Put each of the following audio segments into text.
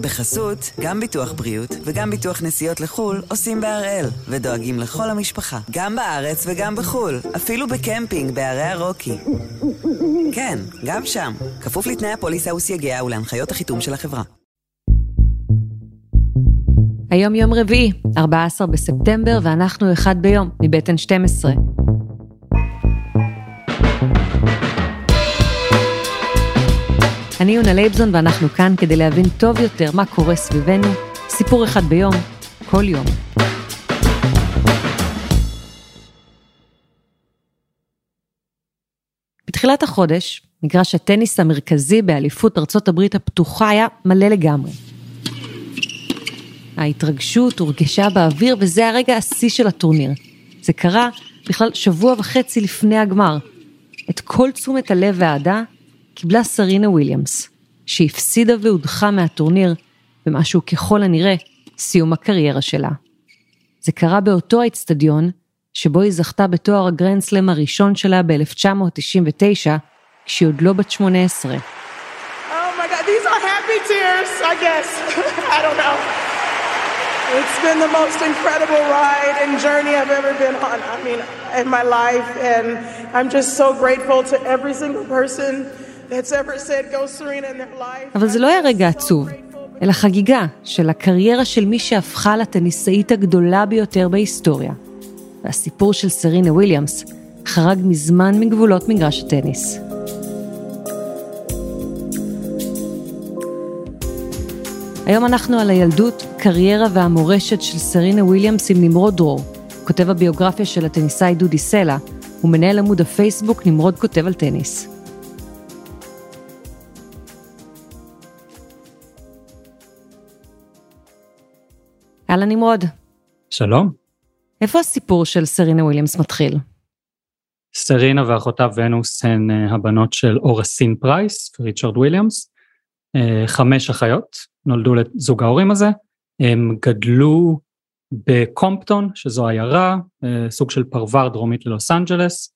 בחסות, גם ביטוח בריאות וגם ביטוח נסיעות לחו"ל עושים בהראל, ודואגים לכל המשפחה, גם בארץ וגם בחו"ל, אפילו בקמפינג בערי הרוקי. כן, גם שם, כפוף לתנאי הפוליסה וסייגיה ולהנחיות החיתום של החברה. היום יום רביעי, 14 בספטמבר, ואנחנו אחד ביום, מבטן 12. אני יונה לייבזון ואנחנו כאן כדי להבין טוב יותר מה קורה סביבנו, סיפור אחד ביום, כל יום. בתחילת החודש, מגרש הטניס המרכזי באליפות ארצות הברית הפתוחה היה מלא לגמרי. ההתרגשות הורגשה באוויר וזה הרגע השיא של הטורניר. זה קרה בכלל שבוע וחצי לפני הגמר. את כל תשומת הלב והאהדה קיבלה סרינה וויליאמס, שהפסידה והודחה מהטורניר, במשהו ככל הנראה סיום הקריירה שלה. זה קרה באותו האצטדיון, שבו היא זכתה בתואר הגרנדסלם הראשון שלה ב-1999, כשהיא עוד לא בת 18. It's been I mean, so אבל זה לא היה רגע עצוב, אלא חגיגה של הקריירה של מי שהפכה לטניסאית הגדולה ביותר בהיסטוריה. והסיפור של סרינה וויליאמס חרג מזמן מגבולות מגרש הטניס. היום אנחנו על הילדות, קריירה והמורשת של סרינה וויליאמס עם נמרוד דרור, כותב הביוגרפיה של הטניסאי דודי סלע, ומנהל עמוד הפייסבוק נמרוד כותב על טניס. אהלן נמרוד. שלום. איפה הסיפור של סרינה וויליאמס מתחיל? סרינה ואחותה ונוס הן אה, הבנות של אורסין פרייס וריצ'רד וויליאמס. אה, חמש אחיות, נולדו לזוג ההורים הזה. הם גדלו בקומפטון, שזו עיירה, אה, סוג של פרוור דרומית ללוס אנג'לס.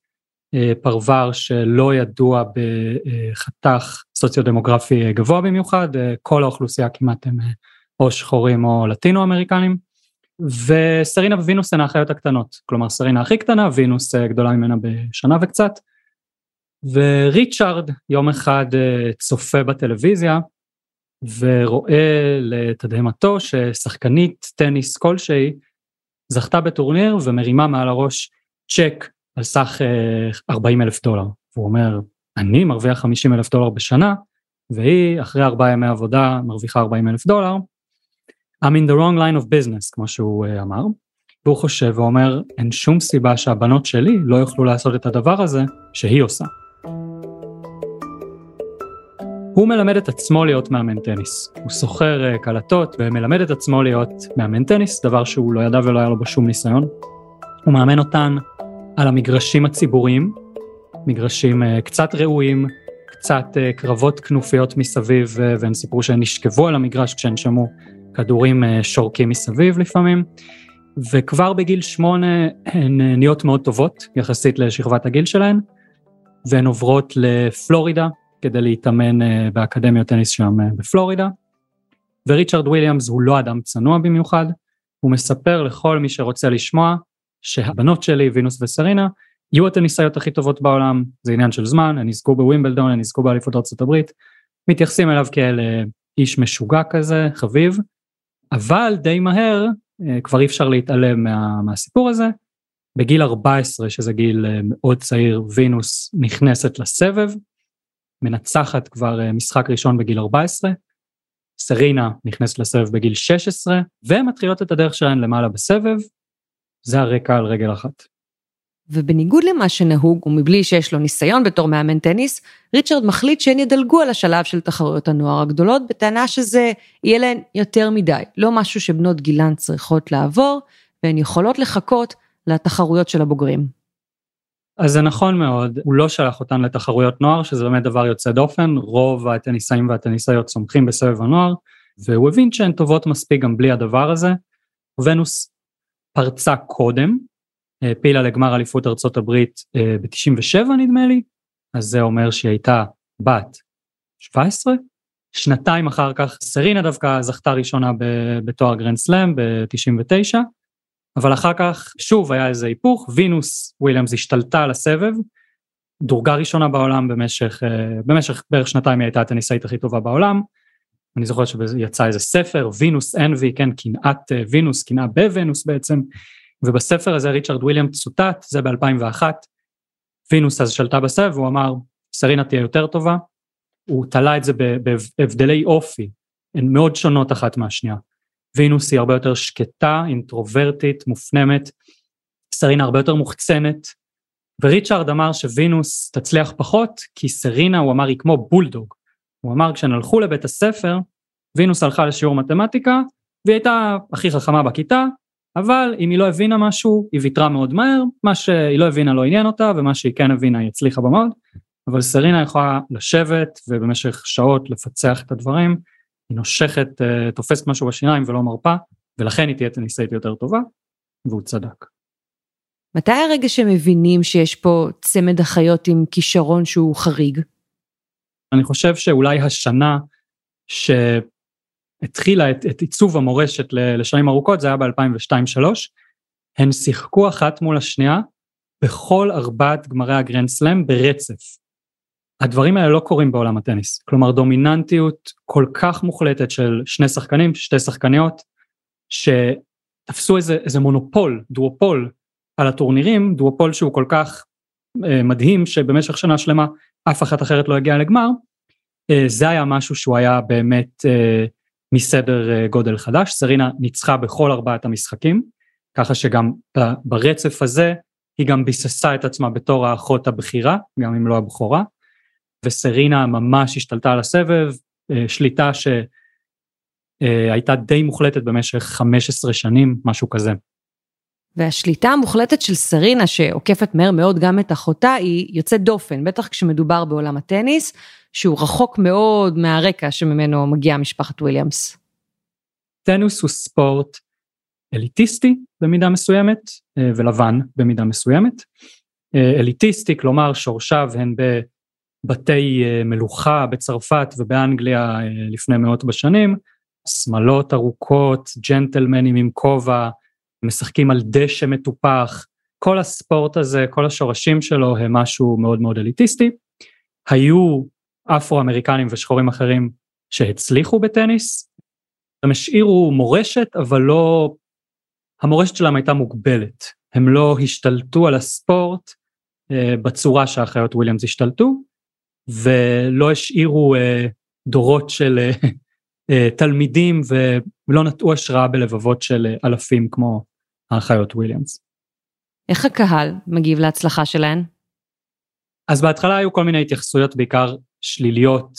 פרוור שלא ידוע בחתך סוציו-דמוגרפי גבוה במיוחד, כל האוכלוסייה כמעט הם או שחורים או לטינו אמריקנים, וסרינה וונוס הן האחיות הקטנות, כלומר סרינה הכי קטנה, ונוס אה, גדולה ממנה בשנה וקצת, וריצ'רד יום אחד אה, צופה בטלוויזיה ורואה לתדהמתו ששחקנית טניס כלשהי זכתה בטורניר ומרימה מעל הראש צ'ק על סך 40 אה, אלף דולר. והוא אומר, אני מרוויח 50 אלף דולר בשנה, והיא אחרי ארבעה ימי עבודה מרוויחה 40 אלף דולר, I'm in the wrong line of business, כמו שהוא uh, אמר, והוא חושב ואומר, אין שום סיבה שהבנות שלי לא יוכלו לעשות את הדבר הזה שהיא עושה. הוא מלמד את עצמו להיות מאמן טניס. הוא סוחר uh, קלטות ומלמד את עצמו להיות מאמן טניס, דבר שהוא לא ידע ולא היה לו בו שום ניסיון. הוא מאמן אותן על המגרשים הציבוריים, מגרשים uh, קצת ראויים, קצת קרבות כנופיות מסביב, והם סיפרו שהן נשכבו על המגרש כשהן שמעו כדורים אה, שורקים מסביב לפעמים, וכבר בגיל שמונה הן אה, נהיות מאוד טובות יחסית לשכבת הגיל שלהן, והן עוברות לפלורידה כדי להתאמן אה, באקדמיות טניס שם בפלורידה. וריצ'רד וויליאמס הוא לא אדם צנוע במיוחד, הוא מספר לכל מי שרוצה לשמוע שהבנות שלי, וינוס וסרינה, יהיו הטניסאיות הכי טובות בעולם, זה עניין של זמן, הן יזכו בווימבלדון, הן יזכו באליפות ארצות הברית, מתייחסים אליו כאל איש משוגע כזה, חביב, אבל די מהר אה, כבר אי אפשר להתעלם מה, מהסיפור הזה. בגיל 14, שזה גיל אה, מאוד צעיר, וינוס נכנסת לסבב, מנצחת כבר אה, משחק ראשון בגיל 14, סרינה נכנסת לסבב בגיל 16, ומתחילות את הדרך שלהן למעלה בסבב, זה הרקע על רגל אחת. ובניגוד למה שנהוג, ומבלי שיש לו ניסיון בתור מאמן טניס, ריצ'רד מחליט שהן ידלגו על השלב של תחרויות הנוער הגדולות, בטענה שזה יהיה להן יותר מדי, לא משהו שבנות גילן צריכות לעבור, והן יכולות לחכות לתחרויות של הבוגרים. אז זה נכון מאוד, הוא לא שלח אותן לתחרויות נוער, שזה באמת דבר יוצא דופן, רוב הטניסאים והטניסאיות צומחים בסבב הנוער, והוא הבין שהן טובות מספיק גם בלי הדבר הזה. ונוס פרצה קודם, העפילה לגמר אליפות ארצות הברית אה, ב-97 נדמה לי, אז זה אומר שהיא הייתה בת 17, שנתיים אחר כך סרינה דווקא זכתה ראשונה בתואר גרנד סלאם ב-99, אבל אחר כך שוב היה איזה היפוך, ונוס וויליאמס השתלטה על הסבב, דורגה ראשונה בעולם במשך, אה, במשך בערך שנתיים היא הייתה הטניסאית הכי טובה בעולם. אני זוכר שיצא איזה ספר, Venus Envy, כן, קנאת אה, ונוס, קנאה בוונוס בעצם, ובספר הזה ריצ'רד וויליאמס צוטט, זה ב-2001, ונוס אז שלטה בסבב, והוא אמר, סרינה תהיה יותר טובה, הוא תלה את זה בהבדלי אופי, הן מאוד שונות אחת מהשנייה. וינוס היא הרבה יותר שקטה, אינטרוברטית, מופנמת, סרינה הרבה יותר מוחצנת, וריצ'ארד אמר שווינוס תצליח פחות, כי סרינה, הוא אמר, היא כמו בולדוג. הוא אמר, כשהן הלכו לבית הספר, וינוס הלכה לשיעור מתמטיקה, והיא הייתה הכי חכמה בכיתה, אבל אם היא לא הבינה משהו, היא ויתרה מאוד מהר, מה שהיא לא הבינה לא עניין אותה, ומה שהיא כן הבינה היא הצליחה במוד, אבל סרינה יכולה לשבת ובמשך שעות לפצח את הדברים, היא נושכת, אה, תופסת משהו בשיניים ולא מרפה, ולכן היא תהיה טניסאית יותר טובה, והוא צדק. מתי הרגע שמבינים שיש פה צמד אחיות עם כישרון שהוא חריג? אני חושב שאולי השנה שהתחילה את, את עיצוב המורשת לשנים ארוכות, זה היה ב-2002-2003, הן שיחקו אחת מול השנייה בכל ארבעת גמרי הגרנד סלאם ברצף. הדברים האלה לא קורים בעולם הטניס, כלומר דומיננטיות כל כך מוחלטת של שני שחקנים, שתי שחקניות, שתפסו איזה, איזה מונופול, דואופול על הטורנירים, דואופול שהוא כל כך אה, מדהים שבמשך שנה שלמה אף אחת אחרת לא הגיעה לגמר, אה, זה היה משהו שהוא היה באמת אה, מסדר אה, גודל חדש, סרינה ניצחה בכל ארבעת המשחקים, ככה שגם ברצף הזה היא גם ביססה את עצמה בתור האחות הבכירה, גם אם לא הבכורה, וסרינה ממש השתלטה על הסבב, אה, שליטה שהייתה אה, די מוחלטת במשך 15 שנים, משהו כזה. והשליטה המוחלטת של סרינה, שעוקפת מהר מאוד גם את אחותה, היא יוצאת דופן, בטח כשמדובר בעולם הטניס, שהוא רחוק מאוד מהרקע שממנו מגיעה משפחת וויליאמס. טניס הוא ספורט אליטיסטי במידה מסוימת, אה, ולבן במידה מסוימת. אליטיסטי, כלומר שורשיו הן בבתי מלוכה בצרפת ובאנגליה לפני מאות בשנים, שמלות ארוכות, ג'נטלמנים עם כובע, משחקים על דשא מטופח, כל הספורט הזה, כל השורשים שלו הם משהו מאוד מאוד אליטיסטי. היו אפרו-אמריקנים ושחורים אחרים שהצליחו בטניס, הם השאירו מורשת, אבל לא... המורשת שלהם הייתה מוגבלת. הם לא השתלטו על הספורט אה, בצורה שהאחיות וויליאמס השתלטו, ולא השאירו אה, דורות של אה, אה, תלמידים ולא נטעו השראה בלבבות של אה, אלפים כמו האחיות וויליאמס. איך הקהל מגיב להצלחה שלהן? אז בהתחלה היו כל מיני התייחסויות בעיקר שליליות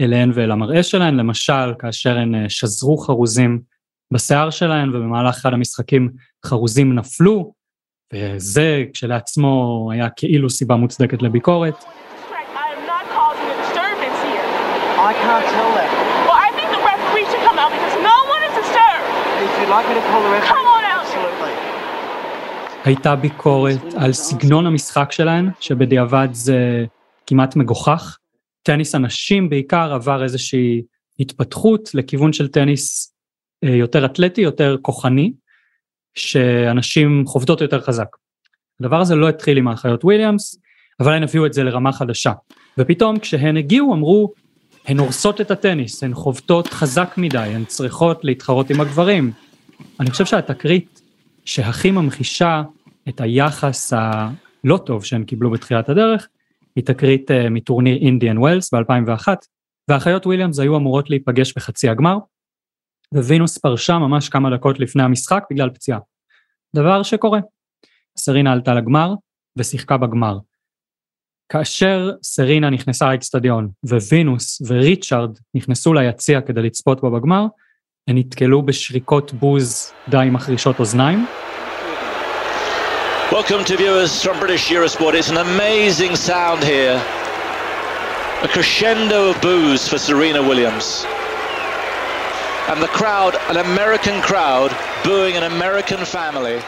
אליהן ואל המראה שלהן, למשל כאשר הן אה, שזרו חרוזים בשיער שלהן ובמהלך אחד המשחקים חרוזים נפלו, וזה כשלעצמו היה כאילו סיבה מוצדקת לביקורת. I can't tell that. Well, I think the referee should come out because no one is disturbed. If you'd like me to call the referee. Come on out. Absolutely. הייתה ביקורת על סגנון המשחק שלהן, שבדיעבד זה כמעט מגוחך. טניס הנשים בעיקר עבר איזושהי התפתחות לכיוון של טניס אה, יותר אתלטי, יותר כוחני, שאנשים חובטות יותר חזק. הדבר הזה לא התחיל עם האחיות וויליאמס, אבל הן הביאו את זה לרמה חדשה. ופתאום כשהן הגיעו אמרו, הן הורסות את הטניס, הן חובטות חזק מדי, הן צריכות להתחרות עם הגברים. אני חושב שהתקרית שהכי ממחישה את היחס הלא טוב שהם קיבלו בתחילת הדרך, היא תקרית אה, מטורניר אינדיאן ווילס ב-2001, והאחיות וויליאמס היו אמורות להיפגש בחצי הגמר, וונוס פרשה ממש כמה דקות לפני המשחק בגלל פציעה. דבר שקורה. סרינה עלתה לגמר ושיחקה בגמר. כאשר סרינה נכנסה לאצטדיון ונוס וריצ'רד נכנסו ליציע כדי לצפות בה בגמר, הן נתקלו בשריקות בוז די מחרישות אוזניים. Welcome to viewers from British Eurosport. It's an amazing sound here. A crescendo of boos for Serena Williams. And the crowd, an American crowd, booing an American family.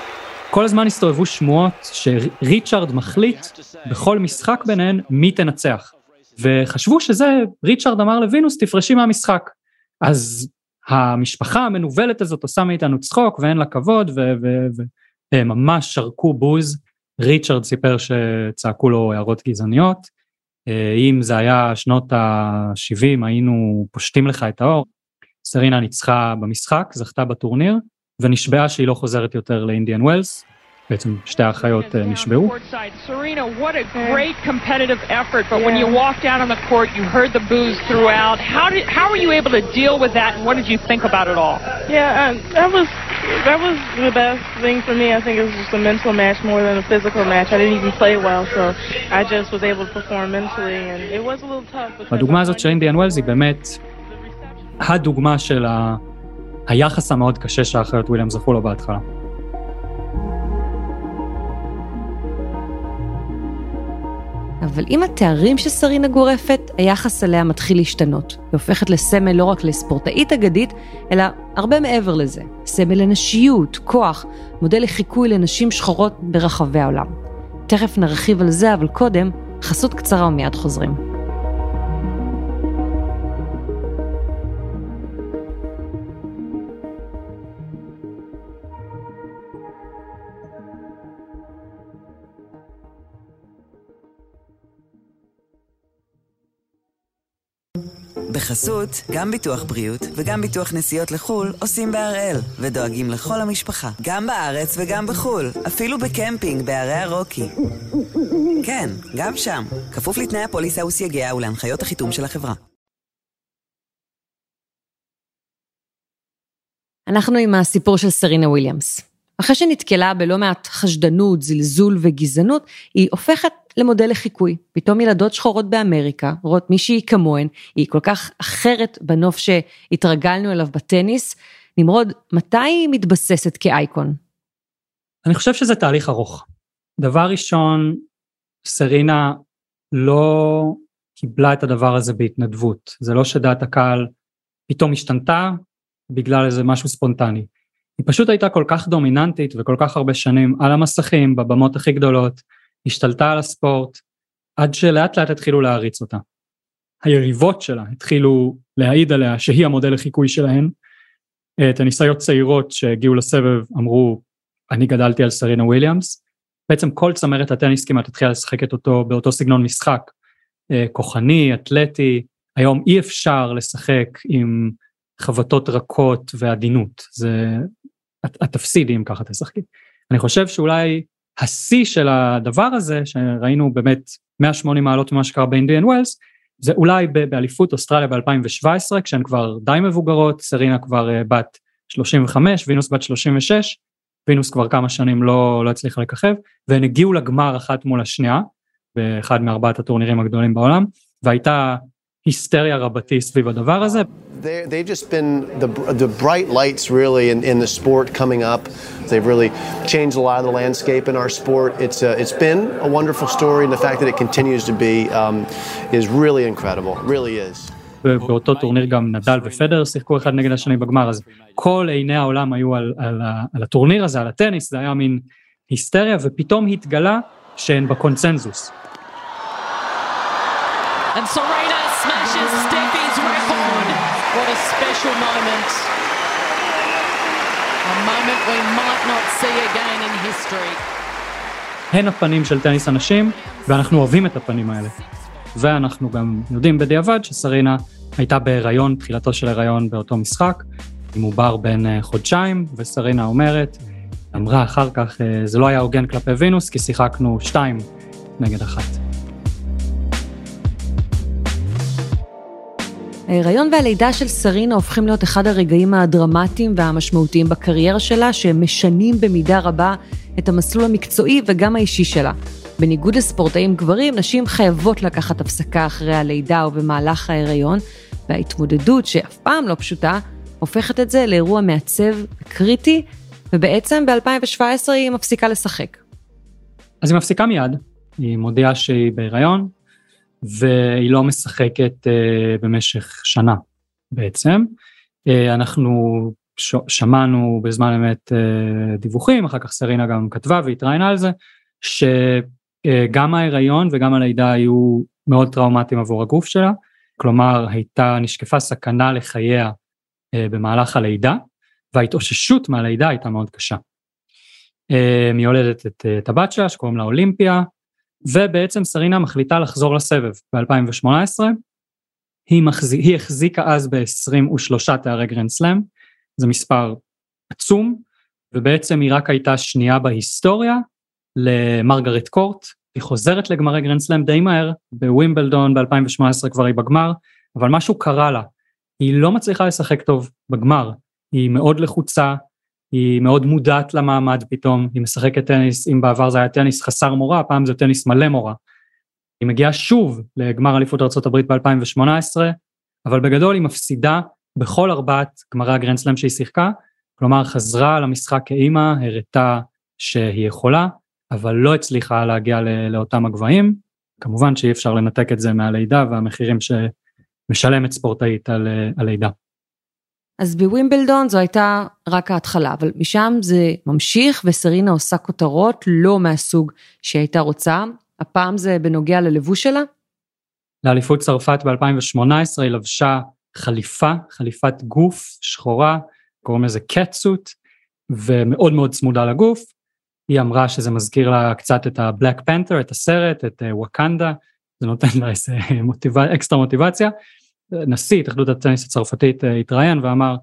כל הזמן הסתובבו שמועות שריצ'ארד מחליט בכל משחק ביניהן מי תנצח. וחשבו שזה, ריצ'רד אמר לווינוס תפרשי מהמשחק. אז המשפחה המנוולת הזאת עושה מאיתנו צחוק ואין לה כבוד וממש שרקו בוז. ריצ'רד סיפר שצעקו לו הערות גזעניות. אה, אם זה היה שנות ה-70 היינו פושטים לך את האור. סרינה ניצחה במשחק, זכתה בטורניר, ונשבעה שהיא לא חוזרת יותר לאינדיאן ווילס. בעצם שתי האחיות נשבעו. Serena, what a great competitive effort, but when you walked out on the court, you heard the boos throughout. How did how were you able to deal with that, and what did you think about it all? Yeah, uh, that was that was the best thing for me. I think it was just a mental match more than a physical match. I didn't even play well, so I just was able to perform mentally, and it was a little tough. הדוגמה הזאת של אינדיאן ווילס היא באמת הדוגמה של. היחס המאוד קשה שהאחיות וויליאם זכו לו בהתחלה. אבל עם התארים ששרינה גורפת, היחס אליה מתחיל להשתנות. היא הופכת לסמל לא רק לספורטאית אגדית, אלא הרבה מעבר לזה. סמל לנשיות, כוח, מודל לחיקוי לנשים שחורות ברחבי העולם. תכף נרחיב על זה, אבל קודם, חסות קצרה ומיד חוזרים. בחסות, גם ביטוח בריאות וגם ביטוח נסיעות לחו"ל עושים בהראל, ודואגים לכל המשפחה, גם בארץ וגם בחו"ל, אפילו בקמפינג בערי הרוקי. כן, גם שם, כפוף לתנאי הפוליסה וסייגיה ולהנחיות החיתום של החברה. אנחנו עם הסיפור של סרינה וויליאמס. אחרי שנתקלה בלא מעט חשדנות, זלזול וגזענות, היא הופכת למודל לחיקוי. פתאום ילדות שחורות באמריקה רואות מישהי כמוהן, היא כל כך אחרת בנוף שהתרגלנו אליו בטניס. נמרוד, מתי היא מתבססת כאייקון? אני חושב שזה תהליך ארוך. דבר ראשון, סרינה לא קיבלה את הדבר הזה בהתנדבות. זה לא שדעת הקהל פתאום השתנתה בגלל איזה משהו ספונטני. היא פשוט הייתה כל כך דומיננטית וכל כך הרבה שנים על המסכים, בבמות הכי גדולות, השתלטה על הספורט, עד שלאט לאט התחילו להריץ אותה. היריבות שלה התחילו להעיד עליה שהיא המודל לחיקוי שלהן. טניסאיות צעירות שהגיעו לסבב אמרו, אני גדלתי על סרינה וויליאמס. בעצם כל צמרת הטניס כמעט התחילה לשחק את אותו באותו סגנון משחק. אה, כוחני, אתלטי, היום אי אפשר לשחק עם חבטות רכות ועדינות. זה, את, את תפסידי אם ככה תשחקי. אני חושב שאולי השיא של הדבר הזה, שראינו באמת 180 מעלות ממה שקרה באינדיאן ווילס, זה אולי באליפות אוסטרליה ב-2017, כשהן כבר די מבוגרות, סרינה כבר uh, בת 35, וינוס בת 36, וינוס כבר כמה שנים לא, לא הצליחה לככב, והן הגיעו לגמר אחת מול השנייה, באחד מארבעת הטורנירים הגדולים בעולם, והייתה היסטריה רבתי סביב הדבר הזה. They've just been the, the bright lights really in, in the sport coming up. They've really changed a lot of the landscape in our sport. It's, uh, it's been a wonderful story and the fact that it continues to be um, is really incredible, really is. באותו טורניר גם נדל ופדר שיחקו אחד נגד השני בגמר, אז כל עיני העולם היו על, על, על הטורניר הזה, על הטניס, זה היה מין היסטריה, ופתאום התגלה שהן בקונצנזוס. And Serena we might not see again in history. הן הפנים של טניס הנשים, ואנחנו אוהבים את הפנים האלה. ואנחנו גם יודעים בדיעבד שסרינה הייתה בהיריון, תחילתו של הריון באותו משחק, עם עובר בן אה, חודשיים, וסרינה אומרת, אמרה אחר כך, אה, זה לא היה הוגן כלפי וינוס, כי שיחקנו שתיים נגד אחת. ההיריון והלידה של סרינה הופכים להיות אחד הרגעים הדרמטיים והמשמעותיים בקריירה שלה, שמשנים במידה רבה את המסלול המקצועי וגם האישי שלה. בניגוד לספורטאים גברים, נשים חייבות לקחת הפסקה אחרי הלידה או במהלך ההיריון, וההתמודדות, שאף פעם לא פשוטה, הופכת את זה לאירוע מעצב קריטי, ובעצם ב-2017 היא מפסיקה לשחק. אז היא מפסיקה מיד, היא מודיעה שהיא בהיריון, והיא לא משחקת uh, במשך שנה בעצם. Uh, אנחנו ש- שמענו בזמן אמת uh, דיווחים, אחר כך סרינה גם כתבה והתראיינה על זה, שגם uh, ההיריון וגם הלידה היו מאוד טראומטיים עבור הגוף שלה, כלומר הייתה, נשקפה סכנה לחייה אה, במהלך הלידה, וההתאוששות מהלידה הייתה מאוד קשה. היא יולדת את, את הבת שלה שקוראים לה אולימפיה, ובעצם סרינה מחליטה לחזור לסבב ב-2018. היא, מחזיק, היא החזיקה אז ב-23 תארי גרנד סלאם, זה מספר עצום, ובעצם היא רק הייתה שנייה בהיסטוריה למרגרט קורט, היא חוזרת לגמרי גרנד סלאם די מהר, בווימבלדון ב-2018 כבר היא בגמר, אבל משהו קרה לה, היא לא מצליחה לשחק טוב בגמר, היא מאוד לחוצה, היא מאוד מודעת למעמד פתאום, היא משחקת טניס, אם בעבר זה היה טניס חסר מורה, הפעם זה טניס מלא מורה. היא מגיעה שוב לגמר אליפות ארה"ב ב-2018, אבל בגדול היא מפסידה בכל ארבעת גמרי הגרנדסלאם שהיא שיחקה, כלומר חזרה למשחק כאימא, הראתה שהיא יכולה, אבל לא הצליחה להגיע לאותם הגבהים. כמובן שאי אפשר לנתק את זה מהלידה והמחירים שמשלמת ספורטאית על הלידה. אז בווימבלדון זו הייתה רק ההתחלה, אבל משם זה ממשיך וסרינה עושה כותרות לא מהסוג שהיא הייתה רוצה. הפעם זה בנוגע ללבוש שלה? לאליפות צרפת ב-2018 היא לבשה חליפה, חליפת גוף שחורה, קוראים לזה קטסוט, ומאוד מאוד צמודה לגוף. היא אמרה שזה מזכיר לה קצת את ה-Black Panther, את הסרט, את ווקנדה, אה, זה נותן לה איזה מוטיבציה, אקסטרה מוטיבציה. נשיא התאחדות הטניס הצרפתית אה, התראיין ואמר,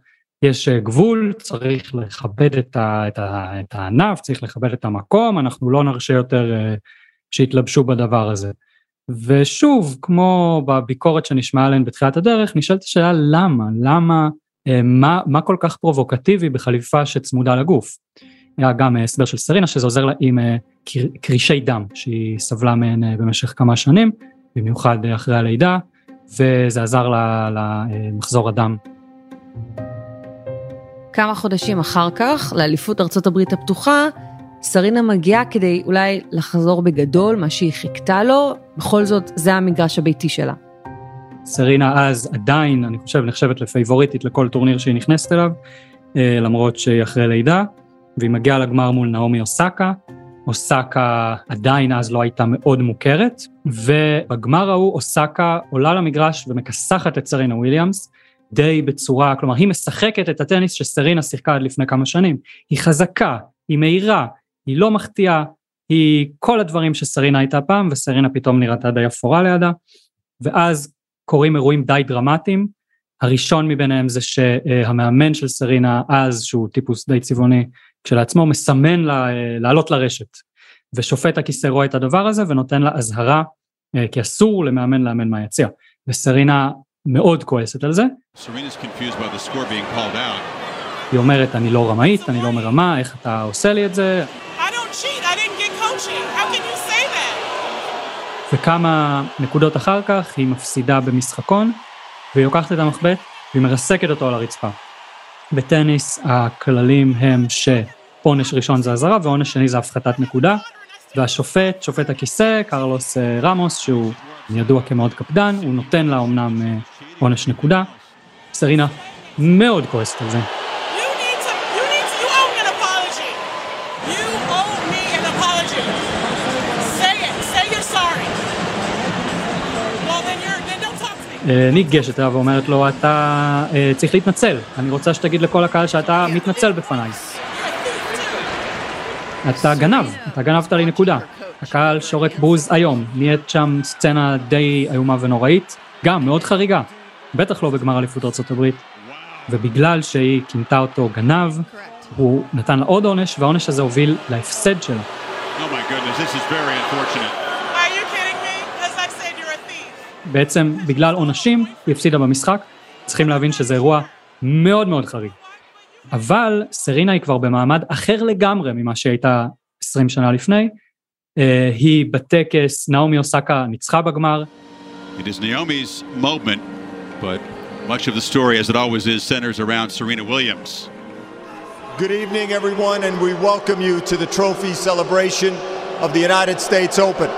יש אה, גבול, צריך לכבד את, ה, את, ה, את הענף, צריך לכבד את המקום, אנחנו לא נרשה יותר uh, שיתלבשו בדבר הזה. ושוב, כמו בביקורת שנשמעה עליהן בתחילת הדרך, נשאלת השאלה למה, למה, מה, מה כל כך פרובוקטיבי בחליפה שצמודה לגוף. היה גם הסבר של סרינה שזה עוזר לה עם קרישי דם שהיא סבלה מהן במשך כמה שנים, במיוחד אחרי הלידה, וזה עזר למחזור הדם. כמה חודשים אחר כך, לאליפות ארצות הברית הפתוחה, סרינה מגיעה כדי אולי לחזור בגדול, מה שהיא חיכתה לו, בכל זאת זה המגרש הביתי שלה. סרינה אז עדיין, אני חושב, נחשבת לפייבוריטית לכל טורניר שהיא נכנסת אליו, אה, למרות שהיא אחרי לידה, והיא מגיעה לגמר מול נעמי אוסקה, אוסקה עדיין אז לא הייתה מאוד מוכרת, ובגמר ההוא אוסקה עולה למגרש ומכסחת את סרינה וויליאמס, די בצורה, כלומר היא משחקת את הטניס שסרינה שיחקה עד לפני כמה שנים, היא חזקה, היא מהירה, היא לא מחטיאה, היא כל הדברים שסרינה הייתה פעם, וסרינה פתאום נראתה די אפורה לידה, ואז קורים אירועים די דרמטיים, הראשון מביניהם זה שהמאמן של סרינה אז, שהוא טיפוס די צבעוני, כשלעצמו מסמן לה, לעלות לרשת. ושופט הכיסא רואה את הדבר הזה ונותן לה אזהרה, אה, כי אסור למאמן לאמן מהיציע. וסרינה מאוד כועסת על זה. היא אומרת, אני לא רמאית, אני לא מרמה, איך אתה עושה לי את זה? וכמה נקודות אחר כך היא מפסידה במשחקון, והיא לוקחת את המחבט והיא מרסקת אותו על הרצפה. בטניס הכללים הם שעונש ראשון זה אזהרה ועונש שני זה הפחתת נקודה, והשופט, שופט הכיסא, קרלוס אה, רמוס, שהוא ידוע כמאוד קפדן, הוא נותן לה אמנם אה, עונש נקודה. סרינה מאוד כועסת על זה. אה, ניגשת אליו ואומרת לו, אתה צריך להתנצל, אני רוצה שתגיד לכל הקהל שאתה מתנצל בפניי. אתה גנב, אתה גנבת לי נקודה. הקהל שורק בוז היום, נהיית שם סצנה די איומה ונוראית, גם מאוד חריגה, בטח לא בגמר אליפות ארה"ב, ובגלל שהיא כינתה אותו גנב, הוא נתן לה עוד עונש, והעונש הזה הוביל להפסד שלה. Oh בעצם בגלל עונשים היא הפסידה במשחק, צריכים להבין שזה אירוע מאוד מאוד חריג. אבל סרינה היא כבר במעמד אחר לגמרי ממה שהייתה 20 שנה לפני, uh, היא בטקס, נעמי אוסקה ניצחה בגמר. It is Naomi's moment, but much of the story, as it always is, centers around Serena Williams. Good evening, everyone, and we welcome you to the trophy celebration of the United States Open.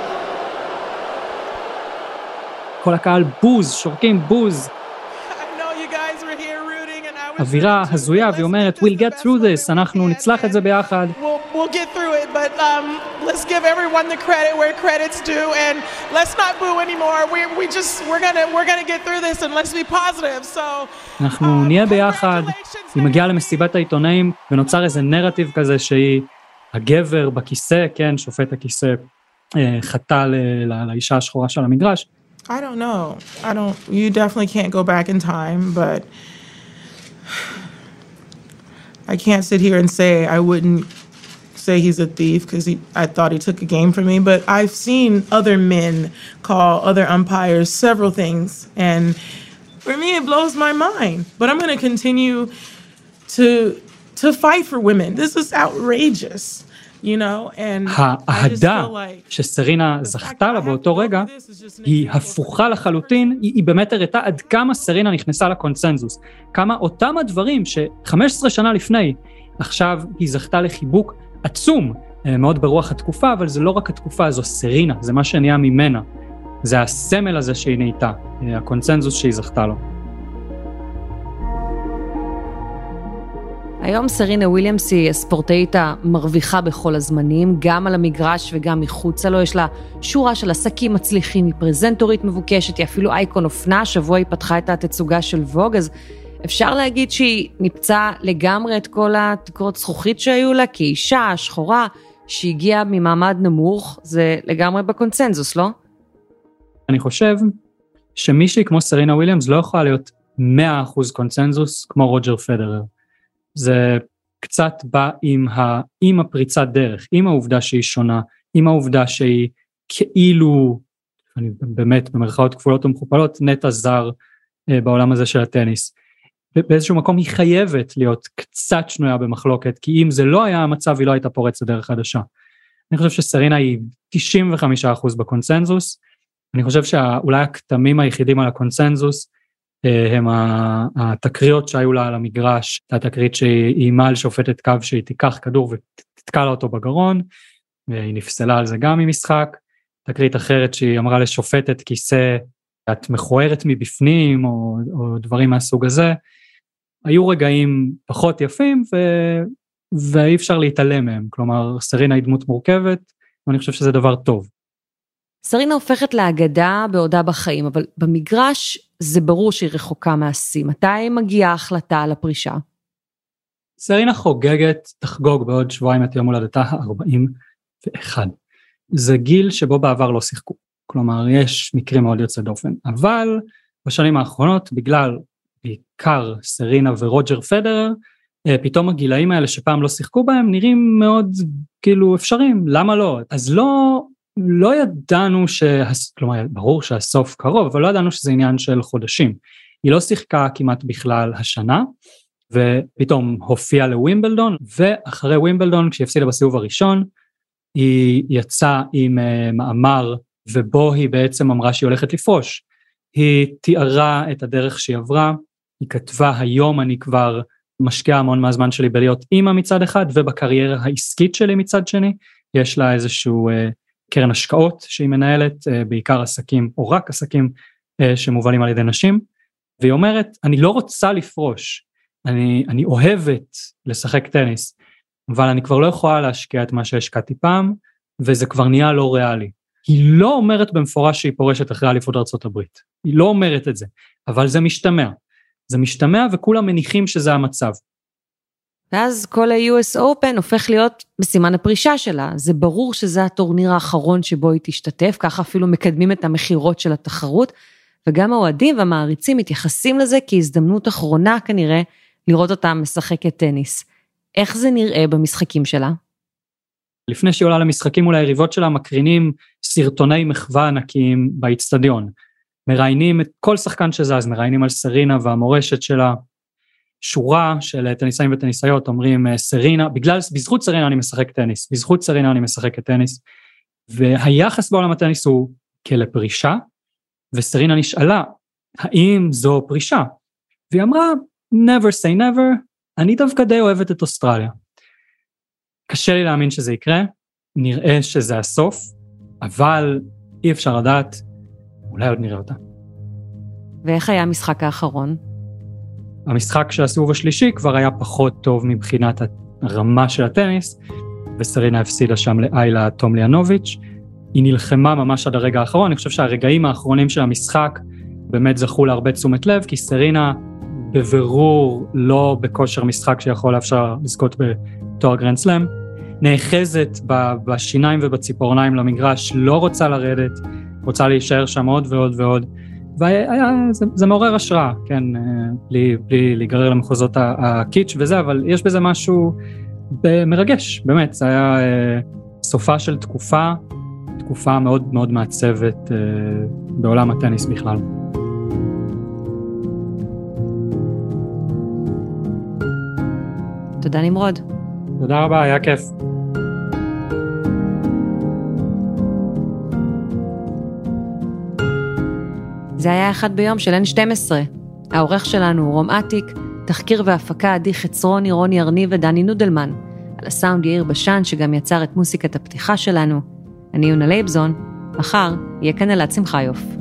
כל הקהל בוז, שורקים בוז. אווירה הזויה והיא אומרת we'll get through this, אנחנו נצלח את זה ביחד. we'll get through it. But um, let's give everyone the credit where credit's due, and let's not boo anymore. We, we just we're gonna we're gonna get through this, and let's be positive. So אנחנו um, נהיה ביחד, היא מגיעה. למסיבת העיתונאים ונוצר איזה נרטיב כזה שהיא הגבר בכיסא, כן, שופט הכיסא אה, חטא לאישה השחורה של המגרש. I don't know. I don't. You definitely can't go back in time, but I can't sit here and say I wouldn't say he's a thief because I thought he took a game from me. But I've seen other men call other umpires several things, and for me, it blows my mind. But I'm going to continue to to fight for women. This is outrageous, you know. And I just האהדה. שסרינה זכתה לה באותו רגע היא הפוכה לחלוטין, היא, היא באמת הראתה עד כמה סרינה נכנסה לקונצנזוס. כמה אותם הדברים ש-15 שנה לפני, עכשיו היא זכתה לחיבוק עצום, אה, מאוד ברוח התקופה, אבל זה לא רק התקופה, זו סרינה, זה מה שנהיה ממנה. זה הסמל הזה שהיא נהייתה, אה, הקונצנזוס שהיא זכתה לו. היום סרינה וויליאמס היא הספורטאית המרוויחה בכל הזמנים, גם על המגרש וגם מחוצה לו. יש לה שורה של עסקים מצליחים, היא פרזנטורית מבוקשת, היא אפילו אייקון אופנה, השבוע היא פתחה את התצוגה של ווג, אז אפשר להגיד שהיא ניפצה לגמרי את כל התקרות זכוכית שהיו לה, כאישה שחורה שהגיעה ממעמד נמוך, זה לגמרי בקונצנזוס, לא? אני חושב שמישהי כמו סרינה וויליאמס לא יכולה להיות 100% קונצנזוס כמו רוג'ר פדרר. זה קצת בא עם, ה, עם הפריצת דרך, עם העובדה שהיא שונה, עם העובדה שהיא כאילו, אני באמת במרכאות כפולות ומכופלות, נטע זר אה, בעולם הזה של הטניס. באיזשהו מקום היא חייבת להיות קצת שנויה במחלוקת, כי אם זה לא היה המצב היא לא הייתה פורצת דרך חדשה. אני חושב שסרינה היא 95% בקונצנזוס, אני חושב שאולי הכתמים היחידים על הקונצנזוס הם ה- התקריות שהיו לה על המגרש, התקרית שהיא איימה על שופטת קו שהיא תיקח כדור ותתקע לה אותו בגרון, והיא נפסלה על זה גם ממשחק, תקרית אחרת שהיא אמרה לשופטת כיסא, את מכוערת מבפנים, או, או דברים מהסוג הזה. היו רגעים פחות יפים ו... ואי אפשר להתעלם מהם, כלומר סרינה היא דמות מורכבת, ואני חושב שזה דבר טוב. סרינה הופכת לאגדה בעודה בחיים, אבל במגרש זה ברור שהיא רחוקה מהשיא. מתי מגיעה ההחלטה על הפרישה? סרינה חוגגת, תחגוג בעוד שבועיים את יום הולדתה ה-41. זה גיל שבו בעבר לא שיחקו. כלומר, יש מקרים מאוד יוצאי דופן. אבל בשנים האחרונות, בגלל בעיקר סרינה ורוג'ר פדרר, אה, פתאום הגילאים האלה שפעם לא שיחקו בהם נראים מאוד כאילו אפשריים, למה לא? אז לא, לא ידענו, שה... כלומר ברור שהסוף קרוב, אבל לא ידענו שזה עניין של חודשים. היא לא שיחקה כמעט בכלל השנה, ופתאום הופיעה לווימבלדון, ואחרי ווימבלדון, כשהיא הפסידה בסיבוב הראשון, היא יצאה עם uh, מאמר, ובו היא בעצם אמרה שהיא הולכת לפרוש. היא תיארה את הדרך שהיא עברה, היא כתבה היום אני כבר משקיעה המון מהזמן שלי בלהיות אימא מצד אחד, ובקריירה העסקית שלי מצד שני, יש לה איזשהו uh, קרן השקעות שהיא מנהלת, uh, בעיקר עסקים, או רק עסקים uh, שמובלים על ידי נשים, והיא אומרת, אני לא רוצה לפרוש, אני, אני אוהבת לשחק טניס, אבל אני כבר לא יכולה להשקיע את מה שהשקעתי פעם, וזה כבר נהיה לא ריאלי. היא לא אומרת במפורש שהיא פורשת אחרי אליפות הברית, היא לא אומרת את זה, אבל זה משתמע. זה משתמע וכולם מניחים שזה המצב. ואז כל ה-US Open הופך להיות בסימן הפרישה שלה. זה ברור שזה הטורניר האחרון שבו היא תשתתף, ככה אפילו מקדמים את המכירות של התחרות, וגם האוהדים והמעריצים מתייחסים לזה כהזדמנות אחרונה כנראה לראות אותה משחקת טניס. איך זה נראה במשחקים שלה? לפני שהיא עולה למשחקים מול היריבות שלה מקרינים סרטוני מחווה ענקיים באיצטדיון. מראיינים את כל שחקן שזז, מראיינים על סרינה והמורשת שלה. שורה של טניסאים וטניסאיות אומרים סרינה, בגלל, בזכות סרינה אני משחק טניס, בזכות סרינה אני משחקת טניס. והיחס בעולם הטניס הוא כלפרישה, וסרינה נשאלה, האם זו פרישה? והיא אמרה, never say never, אני דווקא די אוהבת את אוסטרליה. קשה לי להאמין שזה יקרה, נראה שזה הסוף, אבל אי אפשר לדעת, אולי עוד נראה אותה. ואיך היה המשחק האחרון? המשחק של הסיבוב השלישי כבר היה פחות טוב מבחינת הרמה של הטניס, וסרינה הפסידה שם לאיילה טומליאנוביץ'. היא נלחמה ממש עד הרגע האחרון, אני חושב שהרגעים האחרונים של המשחק באמת זכו להרבה תשומת לב, כי סרינה בבירור לא בכושר משחק שיכול לאפשר לזכות בתואר גרנד סלאם. נאחזת בשיניים ובציפורניים למגרש, לא רוצה לרדת, רוצה להישאר שם עוד ועוד ועוד. וזה מעורר השראה, כן, אה, בלי, בלי להיגרר למחוזות הקיטש וזה, אבל יש בזה משהו מרגש, באמת, זה היה אה, סופה של תקופה, תקופה מאוד מאוד מעצבת אה, בעולם הטניס בכלל. תודה נמרוד. תודה רבה, היה כיף. זה היה אחד ביום של N12. העורך שלנו הוא רום אטיק, תחקיר והפקה עדי חצרוני, רוני ארני ודני נודלמן. על הסאונד יאיר בשן, שגם יצר את מוסיקת הפתיחה שלנו. אני יונה לייבזון, מחר יהיה כאן אלעד שמחיוף.